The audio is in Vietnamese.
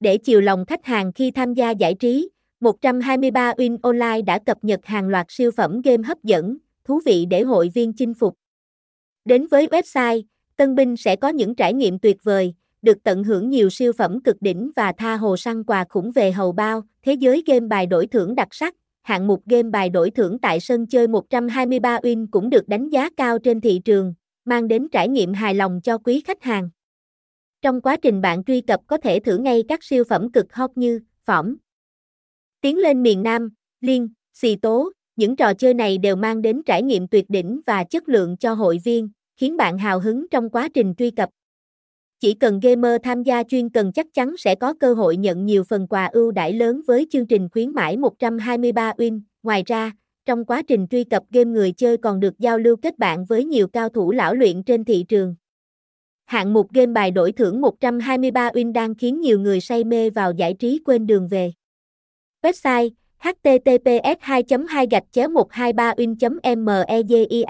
Để chiều lòng khách hàng khi tham gia giải trí, 123 Win Online đã cập nhật hàng loạt siêu phẩm game hấp dẫn, thú vị để hội viên chinh phục. Đến với website, tân binh sẽ có những trải nghiệm tuyệt vời, được tận hưởng nhiều siêu phẩm cực đỉnh và tha hồ săn quà khủng về hầu bao, thế giới game bài đổi thưởng đặc sắc. Hạng mục game bài đổi thưởng tại sân chơi 123 Win cũng được đánh giá cao trên thị trường, mang đến trải nghiệm hài lòng cho quý khách hàng. Trong quá trình bạn truy cập có thể thử ngay các siêu phẩm cực hot như phẩm Tiến lên miền Nam, Liên, Xì Tố, những trò chơi này đều mang đến trải nghiệm tuyệt đỉnh và chất lượng cho hội viên, khiến bạn hào hứng trong quá trình truy cập. Chỉ cần gamer tham gia chuyên cần chắc chắn sẽ có cơ hội nhận nhiều phần quà ưu đãi lớn với chương trình khuyến mãi 123 win. Ngoài ra, trong quá trình truy cập game người chơi còn được giao lưu kết bạn với nhiều cao thủ lão luyện trên thị trường. Hạng mục game bài đổi thưởng 123 win đang khiến nhiều người say mê vào giải trí quên đường về. Website https 2 2 123 win media